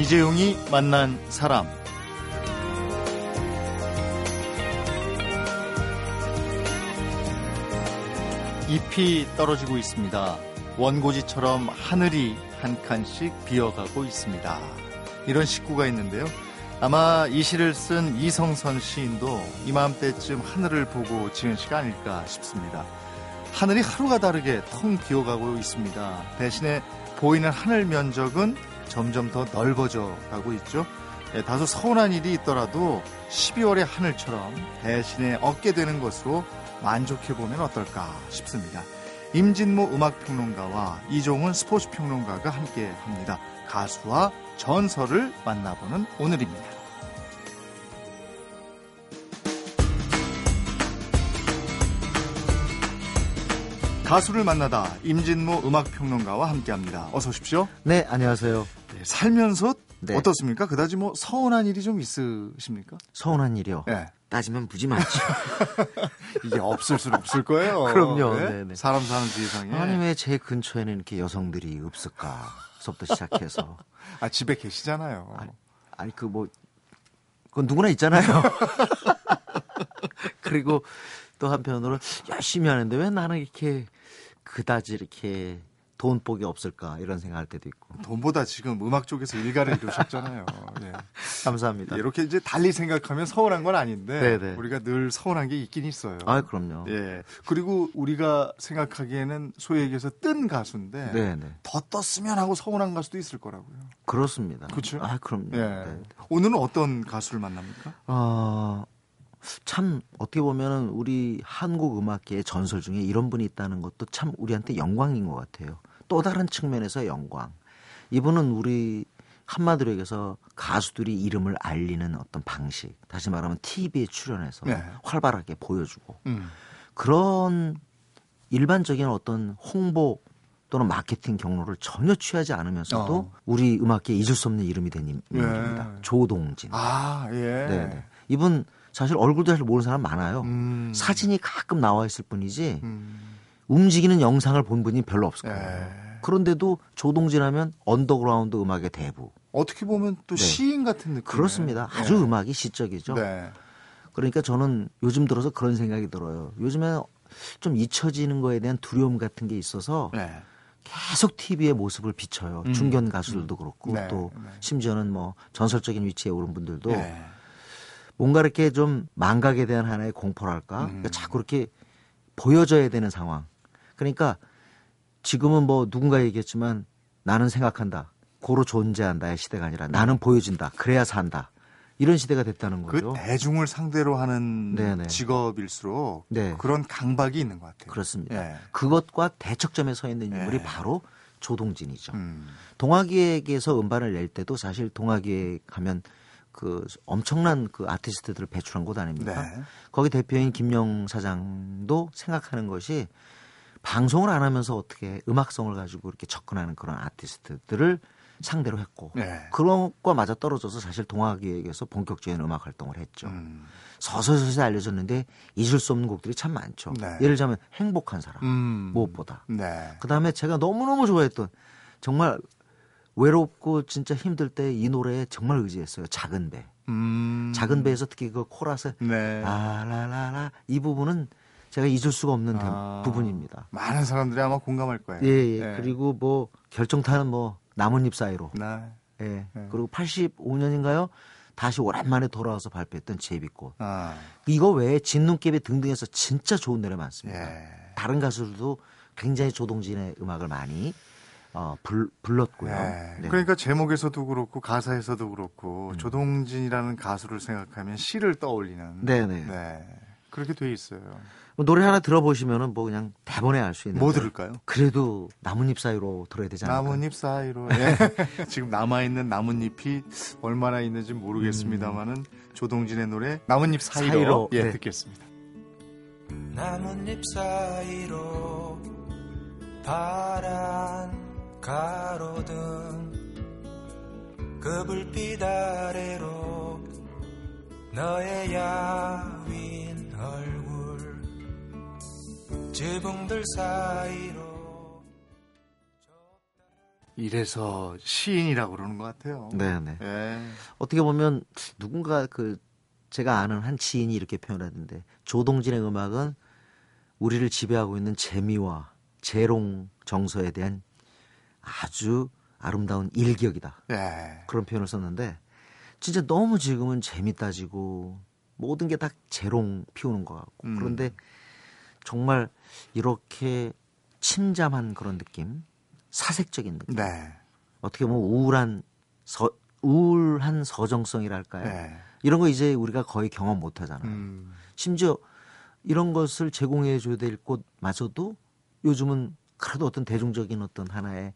이재용이 만난 사람 잎이 떨어지고 있습니다. 원고지처럼 하늘이 한 칸씩 비어가고 있습니다. 이런 식구가 있는데요. 아마 이 시를 쓴 이성선 시인도 이맘때쯤 하늘을 보고 지은 시가 아닐까 싶습니다. 하늘이 하루가 다르게 텅 비어가고 있습니다. 대신에 보이는 하늘 면적은 점점 더 넓어져 가고 있죠. 예, 다소 서운한 일이 있더라도 12월의 하늘처럼 대신에 얻게 되는 것으로 만족해 보면 어떨까 싶습니다. 임진모 음악평론가와 이종훈 스포츠평론가가 함께 합니다. 가수와 전설을 만나보는 오늘입니다. 가수를 만나다 임진모 음악평론가와 함께합니다. 어서 오십시오. 네, 안녕하세요. 네, 살면서 네. 어떻습니까? 그다지 뭐 서운한 일이 좀 있으십니까? 서운한 일이요. 네. 따지면 무지 많죠. 이게 없을 수는 없을 거예요. 그럼요. 네? 네네. 사람 사는 세상에. 아니 왜 제 근처에는 이렇게 여성들이 없을까?부터 시작해서 아, 집에 계시잖아요. 아니, 아니 그 뭐 그건 누구나 있잖아요. 그리고 또 한편으로 열심히 하는데 왜 나는 이렇게 그다지 이렇게 돈복이 없을까 이런 생각할 때도 있고. 돈보다 지금 음악 쪽에서 일가를 이루셨잖아요. 예. 감사합니다. 이렇게 이제 달리 생각하면 서운한 건 아닌데 네네. 우리가 늘 서운한 게 있긴 있어요. 아, 그럼요. 예. 그리고 우리가 생각하기에는 소위 얘기해서 뜬 가수인데 네, 네. 더 떴으면 하고 서운한 가수도 있을 거라고요. 그렇습니다. 그렇죠? 아, 그럼요. 예. 네. 오늘은 어떤 가수를 만납니까? 어, 참 어떻게 보면은 우리 한국 음악계의 전설 중에 이런 분이 있다는 것도 참 우리한테 영광인 것 같아요. 또 다른 측면에서 영광. 이분은 우리 한마디로 얘기해서 가수들이 이름을 알리는 어떤 방식. 다시 말하면 TV에 출연해서 네. 활발하게 보여주고 음. 그런 일반적인 어떤 홍보 또는 마케팅 경로를 전혀 취하지 않으면서도 어. 우리 음악계에 잊을 수 없는 이름이 된 인- 예. 인물입니다. 조동진. 아, 예. 네. 이분 사실 얼굴도 잘 모르는 사람 많아요. 음. 사진이 가끔 나와 있을 뿐이지 음. 움직이는 영상을 본 분이 별로 없을 거예요. 예. 그런데도 조동진 하면 언더그라운드 음악의 대부. 어떻게 보면 또 네. 시인 같은 느낌. 그렇습니다. 아주 음악이 시적이죠. 네. 그러니까 저는 요즘 들어서 그런 생각이 들어요. 요즘에 좀 잊혀지는 거에 대한 두려움 같은 게 있어서 네. 계속 TV의 모습을 비춰요. 음. 중견 가수들도 그렇고 네, 또 네. 심지어는 뭐 전설적인 위치에 오른 분들도 네. 뭔가 이렇게 좀 망각에 대한 하나의 공포랄까? 음. 그러니까 자꾸 이렇게 보여져야 되는 상황. 그러니까 지금은 뭐 누군가 얘기했지만 나는 생각한다. 고로 존재한다의 시대가 아니라 나는 보여진다. 그래야 산다. 이런 시대가 됐다는 그 거죠. 대중을 상대로 하는 네네. 직업일수록 네. 그런 강박이 있는 것 같아요. 그렇습니다. 예. 그것과 대척점에 서 있는 인물이 예. 바로 조동진이죠. 음. 동화기획에서 음반을 낼 때도 사실 동화기획 하면 그 엄청난 그 아티스트들을 배출한 곳 아닙니까? 네. 거기 대표인 김영 사장도 생각하는 것이 방송을 안 하면서 어떻게 음악성을 가지고 이렇게 접근하는 그런 아티스트들을 상대로 했고 네. 그런 것과 맞아 떨어져서 사실 동화기획에서 본격적인 음악 활동을 했죠. 음. 서서히 알려졌는데 잊을 수 없는 곡들이 참 많죠. 네. 예를 들자면 행복한 사람 음. 무엇보다. 네. 그 다음에 제가 너무 너무 좋아했던 정말 외롭고 진짜 힘들 때 이 노래에 정말 의지했어요. 작은 배. 음. 작은 배에서 특히 그 코러스 네. 라라라라 이 부분은 제가 잊을 수가 없는 대- 아. 부분입니다. 많은 사람들이 아마 공감할 거예요. 예, 예. 네. 그리고 뭐 결정타는 뭐 나뭇잎 사이로. 네. 예. 네. 그리고 85년인가요? 다시 오랜만에 돌아와서 발표했던 제비꽃. 아. 이거 외에 진눈깨비 등등해서 진짜 좋은 노래 많습니다. 예. 다른 가수들도 굉장히 조동진의 음악을 많이 어, 불, 불렀고요. 네. 네. 그러니까 제목에서도 그렇고 가사에서도 그렇고 음. 조동진이라는 가수를 생각하면 시를 떠올리는 네네. 네. 그렇게 돼 있어요. 뭐 노래 하나 들어보시면은 뭐 그냥 대본에 알 수 있는. 뭐 들을까요? 그래도 나뭇잎 사이로 들어야 되지 않을까? 나뭇잎 사이로 예. 지금 남아 있는 나뭇잎이 얼마나 있는지 모르겠습니다만은 조동진의 노래 나뭇잎 사이로, 음. 사이로, 예 네. 듣겠습니다. 나뭇잎 사이로 파란 가로등 그 불빛 아래로 너의 야윈 얼굴 지붕들 사이로 이래서 시인이라고 그러는 것 같아요. 네, 네. 예. 어떻게 보면 누군가 그 제가 아는 한 지인이 이렇게 표현하던데 조동진의 음악은 우리를 지배하고 있는 재미와 재롱 정서에 대한 아주 아름다운 일격이다. 예. 그런 표현을 썼는데 진짜 너무 지금은 재미 따지고 모든 게 다 재롱 피우는 것 같고 음. 그런데 정말 이렇게 침잠한 그런 느낌, 사색적인 느낌, 네. 어떻게 보면 우울한 서, 우울한 서정성이랄까요? 네. 이런 거 이제 우리가 거의 경험 못 하잖아요. 음. 심지어 이런 것을 제공해 줘야 될 곳마저도 요즘은 그래도 어떤 대중적인 어떤 하나의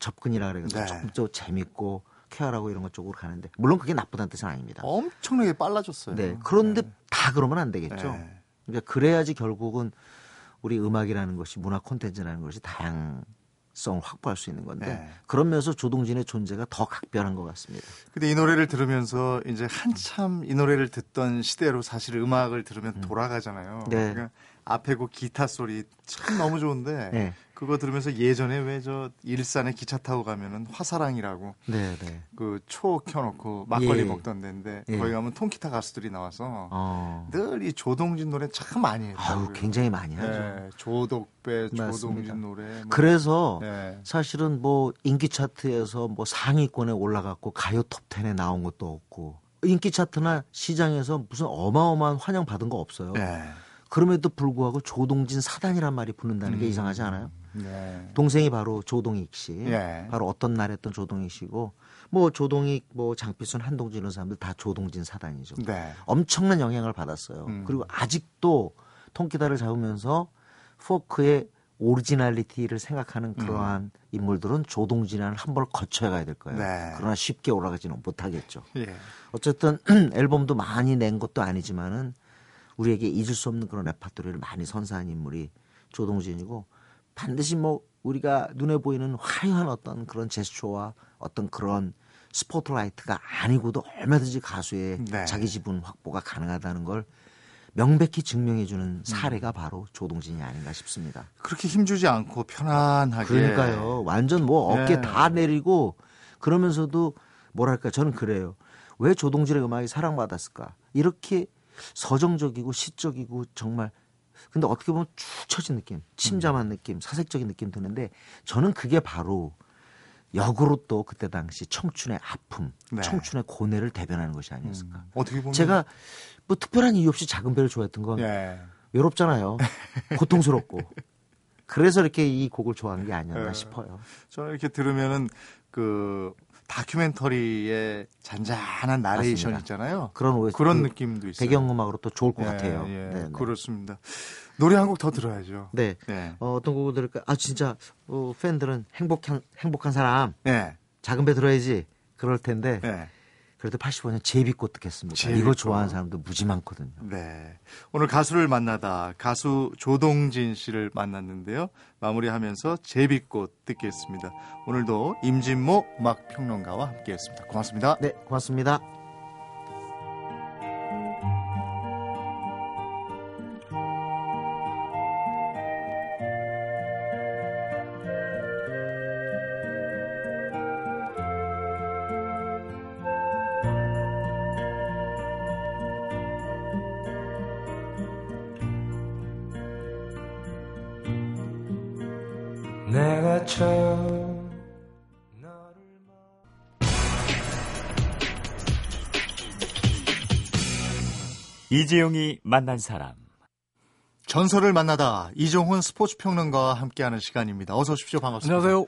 접근이라 그래서 네. 조금 더 재밌고 쾌활하고 이런 것 쪽으로 가는데 물론 그게 나쁘다는 뜻은 아닙니다. 엄청나게 빨라졌어요. 네. 그런데 다 그러면 안 되겠죠. 네. 그러니까 그래야지 결국은 우리 음악이라는 것이 문화 콘텐츠라는 것이 다양성을 확보할 수 있는 건데 네. 그런 면에서 조동진의 존재가 더 각별한 것 같습니다. 근데 이 노래를 들으면서 이제 한참 이 노래를 듣던 시대로 사실 음악을 들으면 돌아가잖아요. 네. 그러니까 앞에 그 기타 소리 참 너무 좋은데 네. 그거 들으면서 예전에 왜 저 일산에 기차 타고 가면은 화사랑이라고 네, 네. 그초 켜놓고 막걸리 예. 먹던 데인데 예. 거기 가면 통기타 가수들이 나와서 어. 늘이 조동진 노래 참 많이 아우, 했다고요. 굉장히 많이 하죠. 네, 조독배, 맞습니다. 조동진 노래. 뭐. 그래서 네. 사실은 뭐 인기 차트에서 뭐 상위권에 올라갔고 가요 톱10에 나온 것도 없고 인기 차트나 시장에서 무슨 어마어마한 환영 받은 거 없어요. 네. 그럼에도 불구하고 조동진 사단이란 말이 붙는다는 게 음. 이상하지 않아요? 네. 동생이 바로 조동익 씨. 예. 바로 어떤 날 했던 조동익 씨고 뭐 조동익 뭐 장필순 한동진 이런 사람들 다 조동진 사단이죠. 네. 엄청난 영향을 받았어요. 음. 그리고 아직도 통기타를 잡으면서 포크의 오리지널리티를 생각하는 그러한 인물들은 조동진이라는 한 번을 거쳐야 가야 될 거예요. 네. 그러나 쉽게 올라가지는 못하겠죠. 예. 어쨌든 앨범도 많이 낸 것도 아니지만은 우리에게 잊을 수 없는 그런 레파토리를 많이 선사한 인물이 조동진이고 반드시 뭐 우리가 눈에 보이는 화려한 어떤 그런 제스처와 어떤 그런 스포트라이트가 아니고도 얼마든지 가수의 네. 자기 지분 확보가 가능하다는 걸 명백히 증명해 음. 주는 사례가 바로 조동진이 아닌가 싶습니다. 그렇게 힘주지 않고 편안하게. 그러니까요. 완전 뭐 어깨 네. 다 내리고 그러면서도 뭐랄까 저는 그래요. 왜 조동진의 음악이 사랑받았을까? 이렇게 서정적이고 시적이고 정말 근데 어떻게 보면 축 처진 느낌, 침잠한 음. 느낌, 사색적인 느낌 드는데 저는 그게 바로 역으로 또 그때 당시 청춘의 아픔, 네. 청춘의 고뇌를 대변하는 것이 아니었을까. 음, 어떻게 보면 제가 뭐 특별한 이유 없이 작은 배를 좋아했던 건 예. 외롭잖아요. 고통스럽고. 그래서 이렇게 이 곡을 좋아하는 게 아니었나 네. 싶어요. 저는 이렇게 들으면은 그 다큐멘터리의 잔잔한 나레이션 맞습니다. 있잖아요. 그런 오해- 그런 그 느낌도 있어요. 배경음악으로 또 좋을 것 예, 같아요. 예, 네, 네. 그렇습니다. 노래 한 곡 더 들어야죠. 네. 네. 어, 어떤 곡을 들을까? 아 진짜 어, 팬들은 행복한 행복한 사람 네. 작은 배 들어야지 그럴 텐데 네. 그래도 85년 제비꽃 듣겠습니다. 제비꽃. 이거 좋아하는 사람도 무지 많거든요. 네. 오늘 가수를 만나다 가수 조동진 씨를 만났는데요. 마무리하면서 제비꽃 듣겠습니다. 오늘도 임진모 음악 평론가와 함께했습니다. 고맙습니다. 네, 고맙습니다. 내가 처음 너를 이재용이 만난 사람. 전설을 만나다 이종훈 스포츠 평론가와 함께하는 시간입니다. 어서 오십시오. 반갑습니다. 안녕하세요.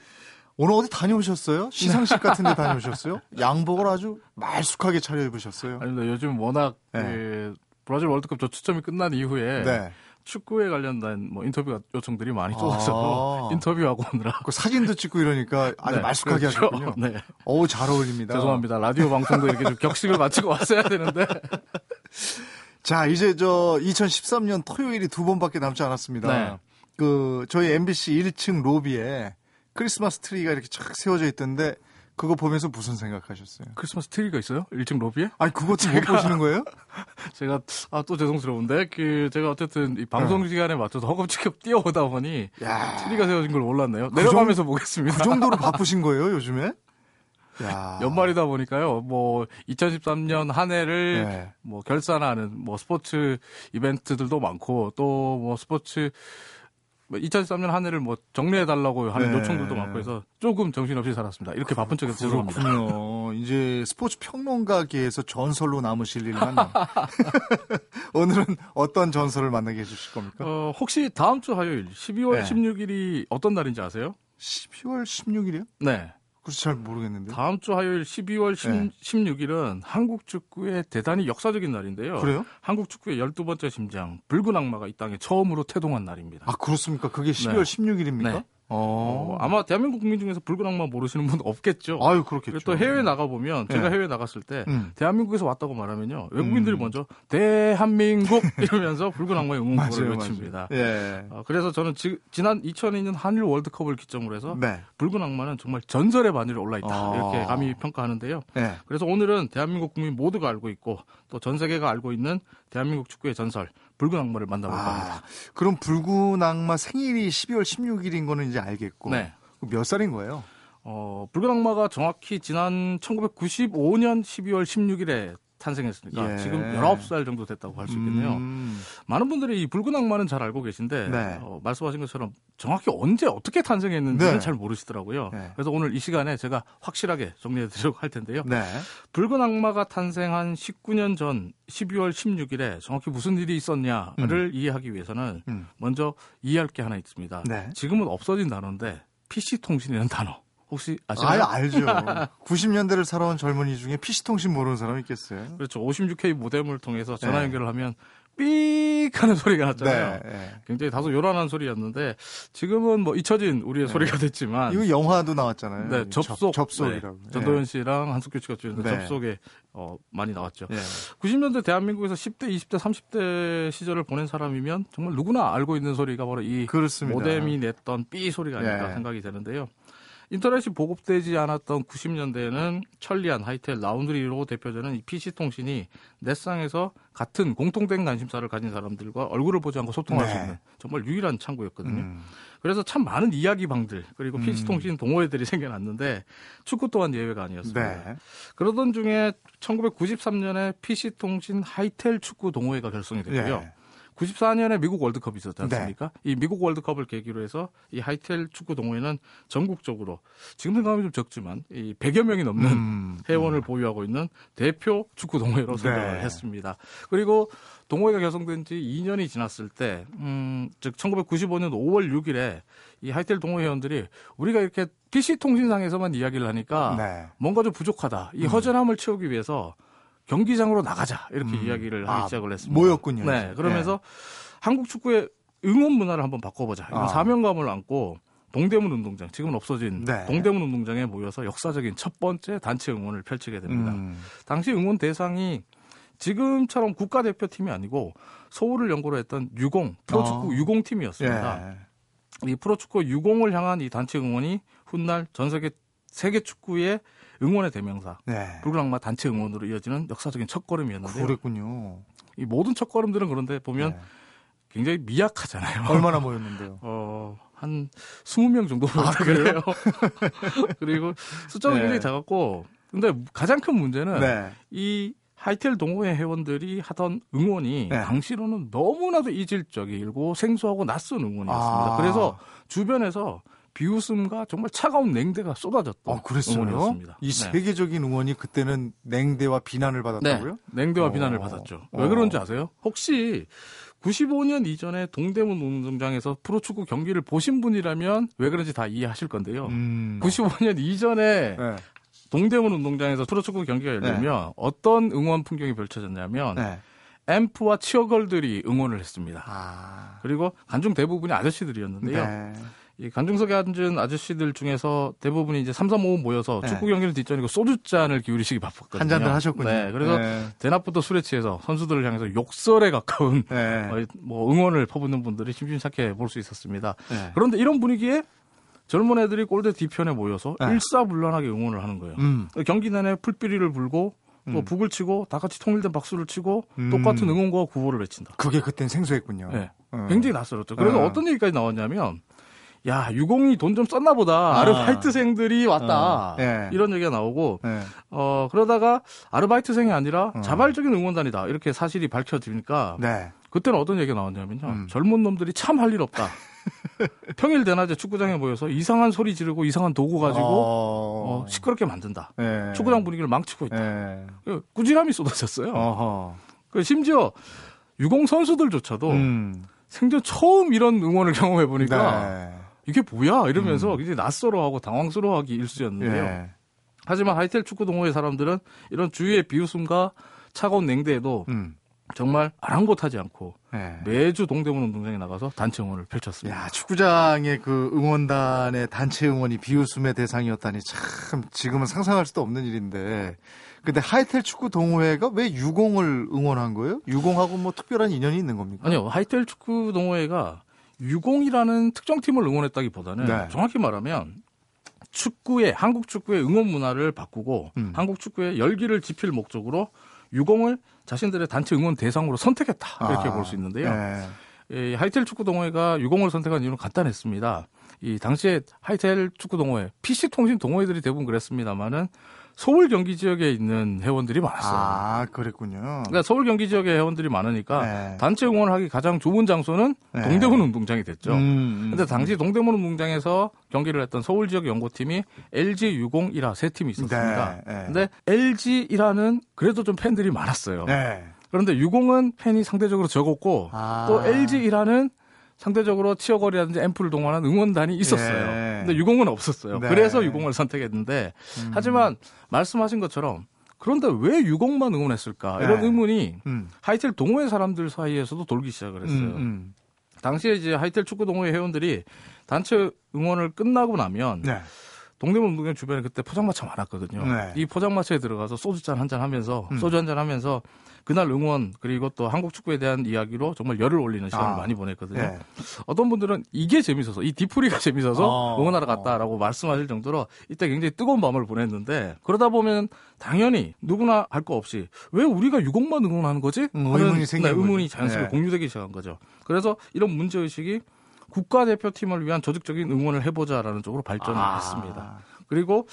오늘 어디 다녀오셨어요? 시상식 같은 데 다녀오셨어요? 양복을 아주 말쑥하게 차려입으셨어요. 아닙니다. 요즘 워낙 네. 그 브라질 월드컵 저 추첨이 끝난 이후에 네. 축구에 관련된 뭐 인터뷰 요청들이 많이 쏟아서 아. 인터뷰하고 오느라 그 사진도 찍고 이러니까 아주 네, 말쑥하게 그렇죠. 하셨군요. 네. 어우, 잘 어울립니다. 죄송합니다. 라디오 방송도 이렇게 좀 격식을 갖추고 왔어야 되는데 자, 이제 저 2013년 토요일이 두 번밖에 남지 않았습니다. 네. 그 저희 MBC 1층 로비에 크리스마스 트리가 이렇게 쫙 세워져 있던데 그거 보면서 무슨 생각하셨어요? 크리스마스 트리가 있어요? 1층 로비에? 아니 그것도 못 보시는 거예요? 제가 아 또 죄송스러운데 그 제가 어쨌든 이 방송 시간에 맞춰서 허겁지겁 뛰어오다 보니 야, 트리가 세워진 걸 몰랐네요. 내려가면서 보겠습니다. 그 정도로 바쁘신 거예요, 요즘에? 야. 연말이다 보니까요. 뭐 2013년 한 해를 네. 뭐 결산하는 뭐 스포츠 이벤트들도 많고 또 뭐 스포츠 2013년 한 해를 뭐 정리해 달라고 하는 네. 요청들도 많고 해서 조금 정신없이 살았습니다. 이렇게 바쁜 척해서 죄송합니다. 그렇군요. 이제 스포츠 평론가계에서 전설로 남으실 일만. 오늘은 어떤 전설을 만나게 해주실 겁니까? 어, 혹시 다음 주 화요일 12월 네. 16일이 어떤 날인지 아세요? 12월 16일이요? 네. 그래서 잘 모르겠는데. 다음 주 화요일 12월 10, 네. 16일은 한국 축구의 대단히 역사적인 날인데요. 그래요? 한국 축구의 12번째 심장, 붉은 악마가 이 땅에 처음으로 태동한 날입니다. 아, 그렇습니까? 그게 12월 네. 16일입니까? 네. 어. 어, 아마 대한민국 국민 중에서 붉은 악마 모르시는 분 없겠죠. 아유, 그렇겠죠. 또 해외 나가 보면 제가 네. 해외 나갔을 때 음. 대한민국에서 왔다고 말하면요 외국인들이 음. 먼저 대한민국 이러면서 붉은 악마의 맞아요, 외칩니다. 예. 어, 그래서 저는 지, 지난 2002년 한일 월드컵을 기점으로 해서 네. 붉은 악마는 정말 전설의 반열에 올라 있다 아. 이렇게 감히 평가하는데요. 예. 그래서 오늘은 대한민국 국민 모두가 알고 있고 또 전 세계가 알고 있는 대한민국 축구의 전설 붉은 악마를 만나볼 겁니다. 아, 그럼 붉은 악마 생일이 12월 16일인 거는 이제 알겠고. 네. 몇 살인 거예요? 어, 붉은 악마가 정확히 지난 1995년 12월 16일에 탄생했으니까 예. 지금 19살 정도 됐다고 할 수 있겠네요. 음. 많은 분들이 이 붉은 악마는 잘 알고 계신데 네. 어, 말씀하신 것처럼 정확히 언제 어떻게 탄생했는지는 네. 잘 모르시더라고요. 네. 그래서 오늘 이 시간에 제가 확실하게 정리해 드리려고 할 텐데요. 네. 붉은 악마가 탄생한 19년 전 12월 16일에 정확히 무슨 일이 있었냐를 이해하기 위해서는 음. 먼저 이해할 게 하나 있습니다. 네. 지금은 없어진 단어인데 PC통신이라는 단어 혹시 아, 아시나요? 알죠. 90년대를 살아온 젊은이 중에 PC통신 모르는 사람 있겠어요? 그렇죠. 56K 모뎀을 통해서 전화 네. 연결을 하면 삑 하는 소리가 났잖아요. 네. 굉장히 다소 요란한 소리였는데 지금은 뭐 잊혀진 우리의 소리가 됐지만 이거 영화도 나왔잖아요. 네, 접속. 접 속이라고. 네, 전도연 씨랑 한석규 씨가 주연된 네. 접속에 어, 많이 나왔죠. 예. 90년대 대한민국에서 10대, 20대, 30대 시절을 보낸 사람이면 정말 누구나 알고 있는 소리가 바로 이 그렇습니다. 모뎀이 냈던 삐 소리가 아닐까 네. 생각이 되는데요. 인터넷이 보급되지 않았던 90년대에는 천리안, 하이텔, 라운드리로 대표되는 이 PC통신이 넷상에서 같은 공통된 관심사를 가진 사람들과 얼굴을 보지 않고 소통할 수 네. 있는 정말 유일한 창구였거든요. 음. 그래서 참 많은 이야기방들 그리고 PC통신 동호회들이 생겨났는데 축구 또한 예외가 아니었습니다. 네. 그러던 중에 1993년에 PC통신 하이텔 축구 동호회가 결성이 됐고요. 예. 94년에 미국 월드컵이 있었지 않습니까? 이 미국 월드컵을 계기로 해서 이 하이텔 축구 동호회는 전국적으로 지금 생각하면 좀 적지만 이 100여 명이 넘는 음. 회원을 보유하고 있는 대표 축구 동호회로 선정을 네. 했습니다. 그리고 동호회가 결성된 지 2년이 지났을 때, 음, 즉 1995년 5월 6일에 이 하이텔 동호회 회원들이 우리가 이렇게 PC 통신상에서만 이야기를 하니까 네. 뭔가 좀 부족하다. 이 허전함을 채우기 위해서 경기장으로 나가자 이렇게 음. 이야기를 하기 아, 시작을 했습니다. 모였군요, 네. 그러면서 한국 축구의 응원 문화를 한번 바꿔보자. 이런 아. 사명감을 안고 동대문 운동장, 지금은 없어진 네. 동대문 운동장에 모여서 역사적인 첫 번째 단체 응원을 펼치게 됩니다. 음. 당시 응원 대상이 지금처럼 국가대표팀이 아니고 서울을 연고로 했던 유공 프로축구 아. 유공팀이었습니다. 예. 이 프로축구 유공을 향한 이 단체 응원이 훗날 전 세계 세계 축구의 응원의 대명사 네. 붉은 악마 단체 응원으로 이어지는 역사적인 첫걸음이었는데요. 그랬군요. 이 모든 첫걸음들은 그런데 보면 네. 굉장히 미약하잖아요. 얼마나 모였는데요? 어, 한 20명 정도 아, 그래요. 그리고 숫자도 네. 굉장히 작았고 근데 가장 큰 문제는 네. 이 하이텔 동호회 회원들이 하던 응원이 네. 당시로는 너무나도 이질적이고 생소하고 낯선 응원이었습니다. 아. 그래서 주변에서 비웃음과 정말 차가운 냉대가 쏟아졌던 어, 그랬어요? 응원이었습니다. 이 네. 세계적인 응원이 그때는 냉대와 비난을 받았다고요? 네, 냉대와 어. 비난을 받았죠. 어. 왜 그런지 아세요? 혹시 95년 이전에 동대문 운동장에서 프로축구 경기를 보신 분이라면 왜 그런지 다 이해하실 건데요. 음. 95년 이전에 네. 동대문 운동장에서 프로축구 경기가 열리면 어떤 응원 풍경이 펼쳐졌냐면 네. 앰프와 치어걸들이 응원을 했습니다. 아. 그리고 간중 대부분이 아저씨들이었는데요. 네. 이 관중석에 앉은 아저씨들 중에서 대부분이 이제 3, 3, 5 모여서 네. 축구 경기를 뒷전이고 소주잔을 기울이시기 바빴거든요. 한 잔들 하셨군요. 네, 그래서 네. 대낮부터 술에 취해서 선수들을 향해서 욕설에 가까운 네. 어, 뭐 응원을 퍼붓는 분들이 심심찮게 볼 수 있었습니다. 네. 그런데 이런 분위기에 젊은 애들이 골대 뒤편에 모여서 네. 일사불란하게 응원을 하는 거예요. 음. 경기 내내 풀비리를 불고 또 음. 북을 치고 다 같이 통일된 박수를 치고 음. 똑같은 응원과 구호를 외친다. 그게 그땐 생소했군요. 네. 어. 굉장히 낯설었죠. 그래서 어. 어떤 얘기까지 나왔냐면 야 유공이 돈 좀 썼나 보다 아. 아르바이트생들이 왔다 어. 예. 이런 얘기가 나오고 네. 어 그러다가 아르바이트생이 아니라 어. 자발적인 응원단이다 이렇게 사실이 밝혀지니까 네. 그때는 어떤 얘기가 나왔냐면요 음. 젊은 놈들이 참 할 일 없다 평일 대낮에 축구장에 모여서 이상한 소리 지르고 이상한 도구 가지고 어, 어, 시끄럽게 만든다 예. 축구장 분위기를 망치고 있다 예. 그 꾸지람이 쏟아졌어요 어허. 그 심지어 유공 선수들조차도 음. 생전 처음 이런 응원을 경험해 보니까 네. 이게 뭐야 이러면서 굉장히 낯설어하고 당황스러워하기 일쑤였는데요. 예. 하지만 하이텔 축구 동호회 사람들은 이런 주위의 비웃음과 차가운 냉대에도 음. 정말 아랑곳하지 않고 예. 매주 동대문 운동장에 나가서 단체 응원을 펼쳤습니다. 야, 축구장의 그 응원단의 단체 응원이 비웃음의 대상이었다니 참 지금은 상상할 수도 없는 일인데. 근데 하이텔 축구 동호회가 왜 유공을 응원한 거예요? 유공하고 뭐 특별한 인연이 있는 겁니까? 아니요, 하이텔 축구 동호회가 유공이라는 특정 팀을 응원했다기보다는 네. 정확히 말하면 축구의 한국 축구의 응원 문화를 바꾸고 음. 한국 축구의 열기를 지필 목적으로 유공을 자신들의 단체 응원 대상으로 선택했다 이렇게 아, 볼수 있는데요. 예. 이 하이텔 축구 동호회가 유공을 선택한 이유는 간단했습니다. 이 당시에 하이텔 축구 동호회, PC 통신 동호회들이 대부분 그랬습니다만은 서울 경기 지역에 있는 회원들이 많았어요. 아, 그랬군요. 그러니까 서울 경기 지역에 회원들이 많으니까 네. 단체 응원을 하기 가장 좋은 장소는 네. 동대문 운동장이 됐죠. 음, 음, 근데 당시 동대문 운동장에서 경기를 했던 서울 지역 연고팀이 LG 유공 1화 세 팀이 있었습니다. 네, 네. 근데 LG 1화는 그래도 좀 팬들이 많았어요. 네. 그런데 유공은 팬이 상대적으로 적었고 아. 또 LG 1화는 상대적으로 치어거리라든지 앰프를 동원한 응원단이 있었어요. 예. 근데 유공은 없었어요. 네. 그래서 유공을 선택했는데 하지만 말씀하신 것처럼 그런데 왜 유공만 응원했을까 이런 네. 의문이 음. 하이텔 동호회 사람들 사이에서도 돌기 시작을 했어요. 음, 음. 당시에 이제 하이텔 축구 동호회 회원들이 단체 응원을 끝나고 나면 네. 동대문 운동장 주변에 그때 포장마차 많았거든요. 네. 이 포장마차에 들어가서 소주 잔 한 잔 하면서 음. 소주 한 잔 하면서 그날 응원 그리고 또 한국 축구에 대한 이야기로 정말 열을 올리는 시간을 아. 많이 보냈거든요. 네. 어떤 분들은 이게 재밌어서 이 디프리가 재밌어서 어. 응원하러 갔다라고 말씀하실 정도로 이때 굉장히 뜨거운 밤을 보냈는데 그러다 보면 당연히 누구나 할 거 없이 왜 우리가 유공만 응원하는 거지? 음, 의문이 생긴 네, 의문이. 자연스럽게 네. 공유되기 시작한 거죠. 그래서 이런 문제 의식이 국가대표팀을 위한 조직적인 응원을 해보자라는 쪽으로 발전했습니다. 아. 그리고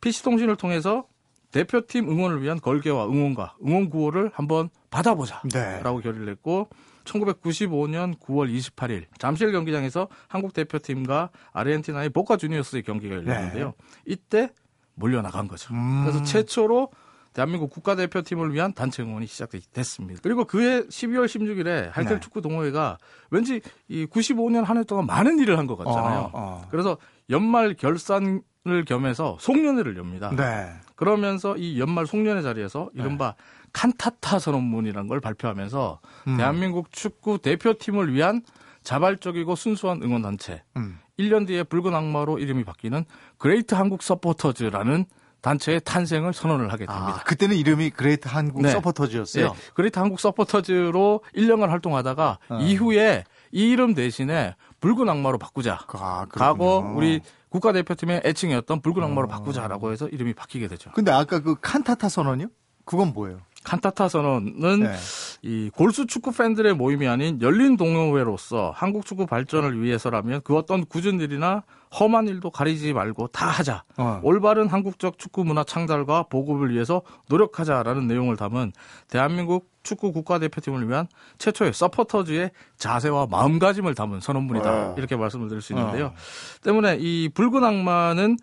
PC통신을 통해서 대표팀 응원을 위한 걸개와 응원가, 응원 구호를 한번 받아보자라고 네. 결의를 했고 1995년 9월 28일 잠실 경기장에서 한국 대표팀과 아르헨티나의 보카 주니어스의 경기가 열렸는데요. 이때 몰려나간 거죠. 네. 음. 그래서 최초로 대한민국 국가대표팀을 위한 단체 응원이 시작됐습니다. 그리고 그해 12월 16일에 하이텔 네. 축구 동호회가 왠지 이 95년 한 해 동안 많은 일을 한 것 같잖아요. 어, 어. 그래서 연말 결산 을 겸해서 송년회를 엽니다. 네. 그러면서 이 연말 송년회 자리에서 이른바 칸타타 선언문이라는 걸 발표하면서 음. 대한민국 축구 대표팀을 위한 자발적이고 순수한 응원단체. 음. 1년 뒤에 붉은 악마로 이름이 바뀌는 Great 한국 Supporters라는 단체의 탄생을 선언을 하게 됩니다. 아, 그때는 이름이 Great 한국 네. Supporters였어요. 예, Great 한국 Supporters로 1년간 활동하다가 어. 이후에 이 이름 대신에 붉은 악마로 바꾸자. 아. 과거 우리 국가대표팀의 애칭이었던 붉은 악마로 어. 바꾸자라고 해서 이름이 바뀌게 되죠. 근데 아까 그 칸타타 선언이요? 그건 뭐예요? 칸타타 선언은 네. 이 골수 축구 팬들의 모임이 아닌 열린 동호회로서 한국 축구 발전을 위해서라면 그 어떤 궂은 일이나 험한 일도 가리지 말고 다 하자. 어. 올바른 한국적 축구 문화 창달과 보급을 위해서 노력하자라는 내용을 담은 대한민국 축구 국가대표팀을 위한 최초의 서포터즈의 자세와 마음가짐을 담은 선언문이다. 어. 이렇게 말씀을 드릴 수 있는데요. 어. 때문에 이 붉은 악마는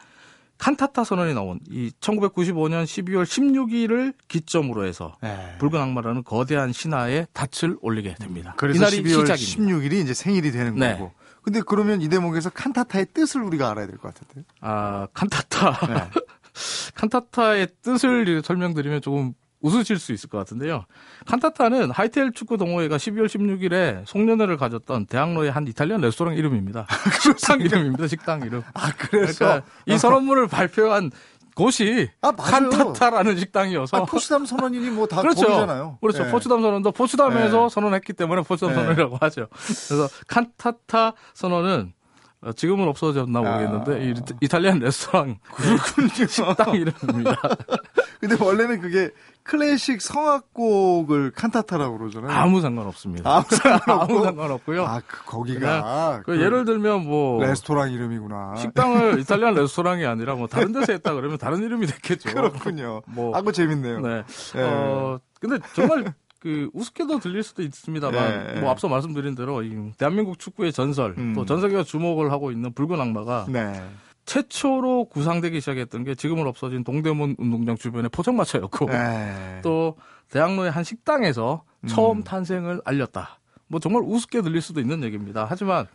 칸타타 선언이 나온 이 1995년 12월 16일을 기점으로 해서 네. 붉은 악마라는 거대한 신화에 닻을 올리게 됩니다. 그래서 이날이 12월 시작입니다. 16일이 이제 생일이 되는 네. 거고. 근데 그러면 이 대목에서 칸타타의 뜻을 우리가 알아야 될 것 같은데. 아 칸타타 네. 칸타타의 뜻을 설명드리면 조금 웃으실 수 있을 것 같은데요. 칸타타는 하이텔 축구 동호회가 12월 16일에 송년회를 가졌던 대학로의 한 이탈리안 레스토랑 이름입니다. 식당 이름입니다. 식당 이름. 아, 그래서. 그러니까 이 선언문을 발표한 곳이 아. 칸타타라는 식당이어서 아, 포츠담 선언인이 뭐다 그렇죠. 거기잖아요. 그렇죠. 네. 포츠담 선언도 포츠담에서 네. 선언했기 때문에 포츠담 네. 선언이라고 하죠. 그래서 칸타타 선언은 어, 지금은 없어졌나 모르겠는데 아. 이 이탈리안 레스토랑 식당 이름입니다. 근데 원래는 그게 클래식 성악곡을 칸타타라고 그러잖아요. 아무 상관없습니다. 아무 상관없고. 상관없고요. 아, 그 거기가 그 예를 들면 뭐 레스토랑 이름이구나. 식당을 이탈리안 레스토랑이 아니라 뭐 다른 데서 했다 그러면 다른 이름이 됐겠죠. 그렇군요. 뭐 아, 그거 재밌네요. 네. 예. 어, 근데 정말 그 우습게도 들릴 수도 있습니다만 예. 뭐 앞서 말씀드린 대로 이 대한민국 축구의 전설 음. 또 전 세계가 주목을 하고 있는 붉은 악마가 네. 최초로 구상되기 시작했던 게 지금은 없어진 동대문 운동장 주변의 포장마차였고 네. 또 대학로의 한 식당에서 처음 탄생을 알렸다. 뭐 정말 우습게 들릴 수도 있는 얘기입니다. 하지만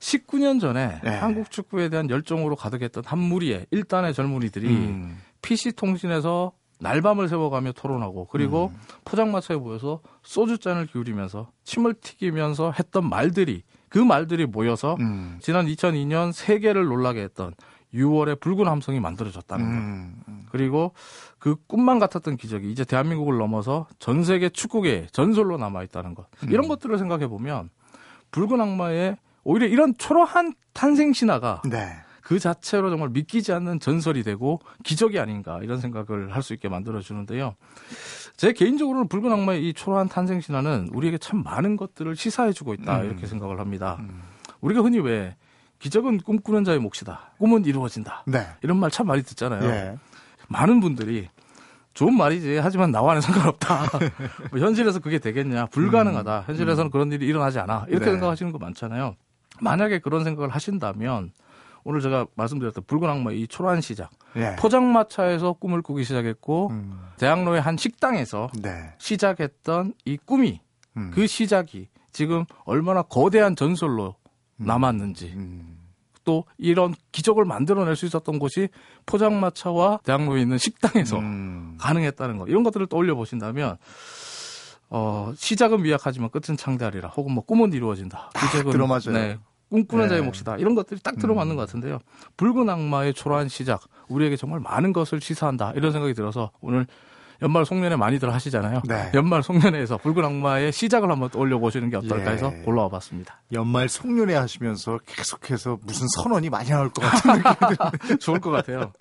19년 전에 네. 한국 축구에 대한 열정으로 가득했던 한 무리의 일단의 젊은이들이 음. PC통신에서 날밤을 새워가며 토론하고 그리고 음. 포장마차에 모여서 소주 잔을 기울이면서 침을 튀기면서 했던 말들이 그 말들이 모여서 음. 지난 2002년 세계를 놀라게 했던 6월의 붉은 함성이 만들어졌다는 것. 음. 그리고 그 꿈만 같았던 기적이 이제 대한민국을 넘어서 전 세계 축구계의 전설로 남아 있다는 것. 음. 이런 것들을 생각해 보면 붉은 악마의 오히려 이런 초라한 탄생 신화가 네. 그 자체로 정말 믿기지 않는 전설이 되고 기적이 아닌가 이런 생각을 할 수 있게 만들어 주는데요. 제 개인적으로는 붉은 악마의 이 초라한 탄생 신화는 우리에게 참 많은 것들을 시사해 주고 있다 음. 이렇게 생각을 합니다. 우리가 흔히 왜 기적은 꿈꾸는 자의 몫이다. 꿈은 이루어진다. 네. 이런 말 참 많이 듣잖아요. 예. 많은 분들이 좋은 말이지 하지만 나와는 상관없다. 뭐 현실에서 그게 되겠냐? 불가능하다. 현실에서는 그런 일이 일어나지 않아. 이렇게 네. 생각하시는 거 많잖아요. 만약에 그런 생각을 하신다면 오늘 제가 말씀드렸던 붉은 악마의 이 초라한 시작. 예. 포장마차에서 꿈을 꾸기 시작했고 음. 대학로의 한 식당에서 네. 시작했던 이 꿈이 음. 그 시작이 지금 얼마나 거대한 전설로 남았는지 음. 또 이런 기적을 만들어낼 수 있었던 곳이 포장마차와 대학로에 있는 식당에서 음. 가능했다는 거 이런 것들을 떠올려 보신다면 어, 시작은 미약하지만 끝은 창대하리라 혹은 뭐 꿈은 이루어진다 기적은 들어맞아요. 네, 꿈꾸는 네. 자의 몫이다. 이런 것들이 딱 들어맞는 것 같은데요. 붉은 악마의 초라한 시작 우리에게 정말 많은 것을 시사한다. 이런 생각이 들어서 오늘 연말 송년회 많이들 하시잖아요 네. 연말 송년회에서 붉은 악마의 시작을 한번 떠올려 보시는 게 어떨까 해서 예. 골라와 봤습니다 연말 송년회 하시면서 계속해서 무슨 선언이 많이 나올 것 같은 느낌. 좋을 것 같아요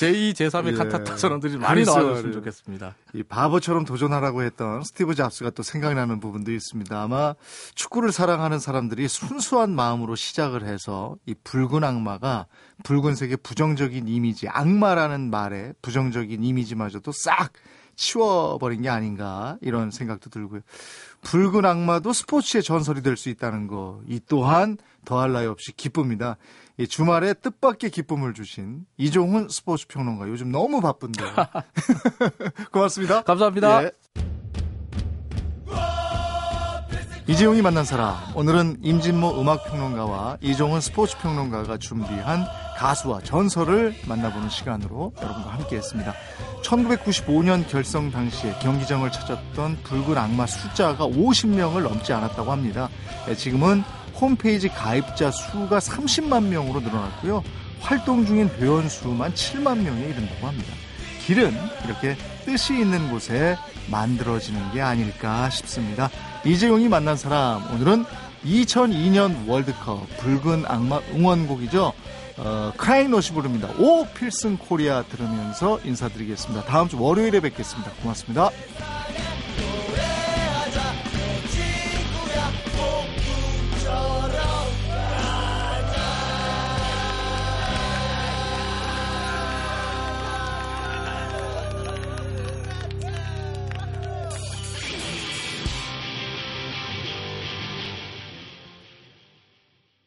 제2, 제3의 예. 카타타 선언들이 많이 나와줬으면. 좋겠습니다 이 바보처럼 도전하라고 했던 스티브 잡스가 또 생각이 나는 부분도 있습니다. 아마 축구를 사랑하는 사람들이 순수한 마음으로 시작을 해서 이 붉은 악마가 붉은색의 부정적인 이미지, 악마라는 말에 부정적인 이미지마저도 싹 치워버린 게 아닌가 이런 생각도 들고요. 붉은 악마도 스포츠의 전설이 될 수 있다는 거, 이 또한 더할 나위 없이 기쁩니다. 이 주말에 뜻밖의 기쁨을 주신 이종훈 스포츠 평론가 요즘 너무 바쁜데 고맙습니다. 감사합니다 예. 이재용이 만난 사람 오늘은 임진모 음악평론가와 이종훈 스포츠평론가가 준비한 가수와 전설을 만나보는 시간으로 여러분과 함께했습니다. 1995년 결성 당시에 경기장을 찾았던 붉은 악마 숫자가 50명을 넘지 않았다고 합니다. 예, 지금은 홈페이지 가입자 수가 30만 명으로 늘어났고요. 활동 중인 회원 수만 7만 명에 이른다고 합니다. 길은 이렇게 뜻이 있는 곳에 만들어지는 게 아닐까 싶습니다. 이재용이 만난 사람 오늘은 2002년 월드컵 붉은 악마 응원곡이죠. 어, 크라이노시 부릅니다. 오 필승 코리아 들으면서 인사드리겠습니다. 다음 주 월요일에 뵙겠습니다. 고맙습니다.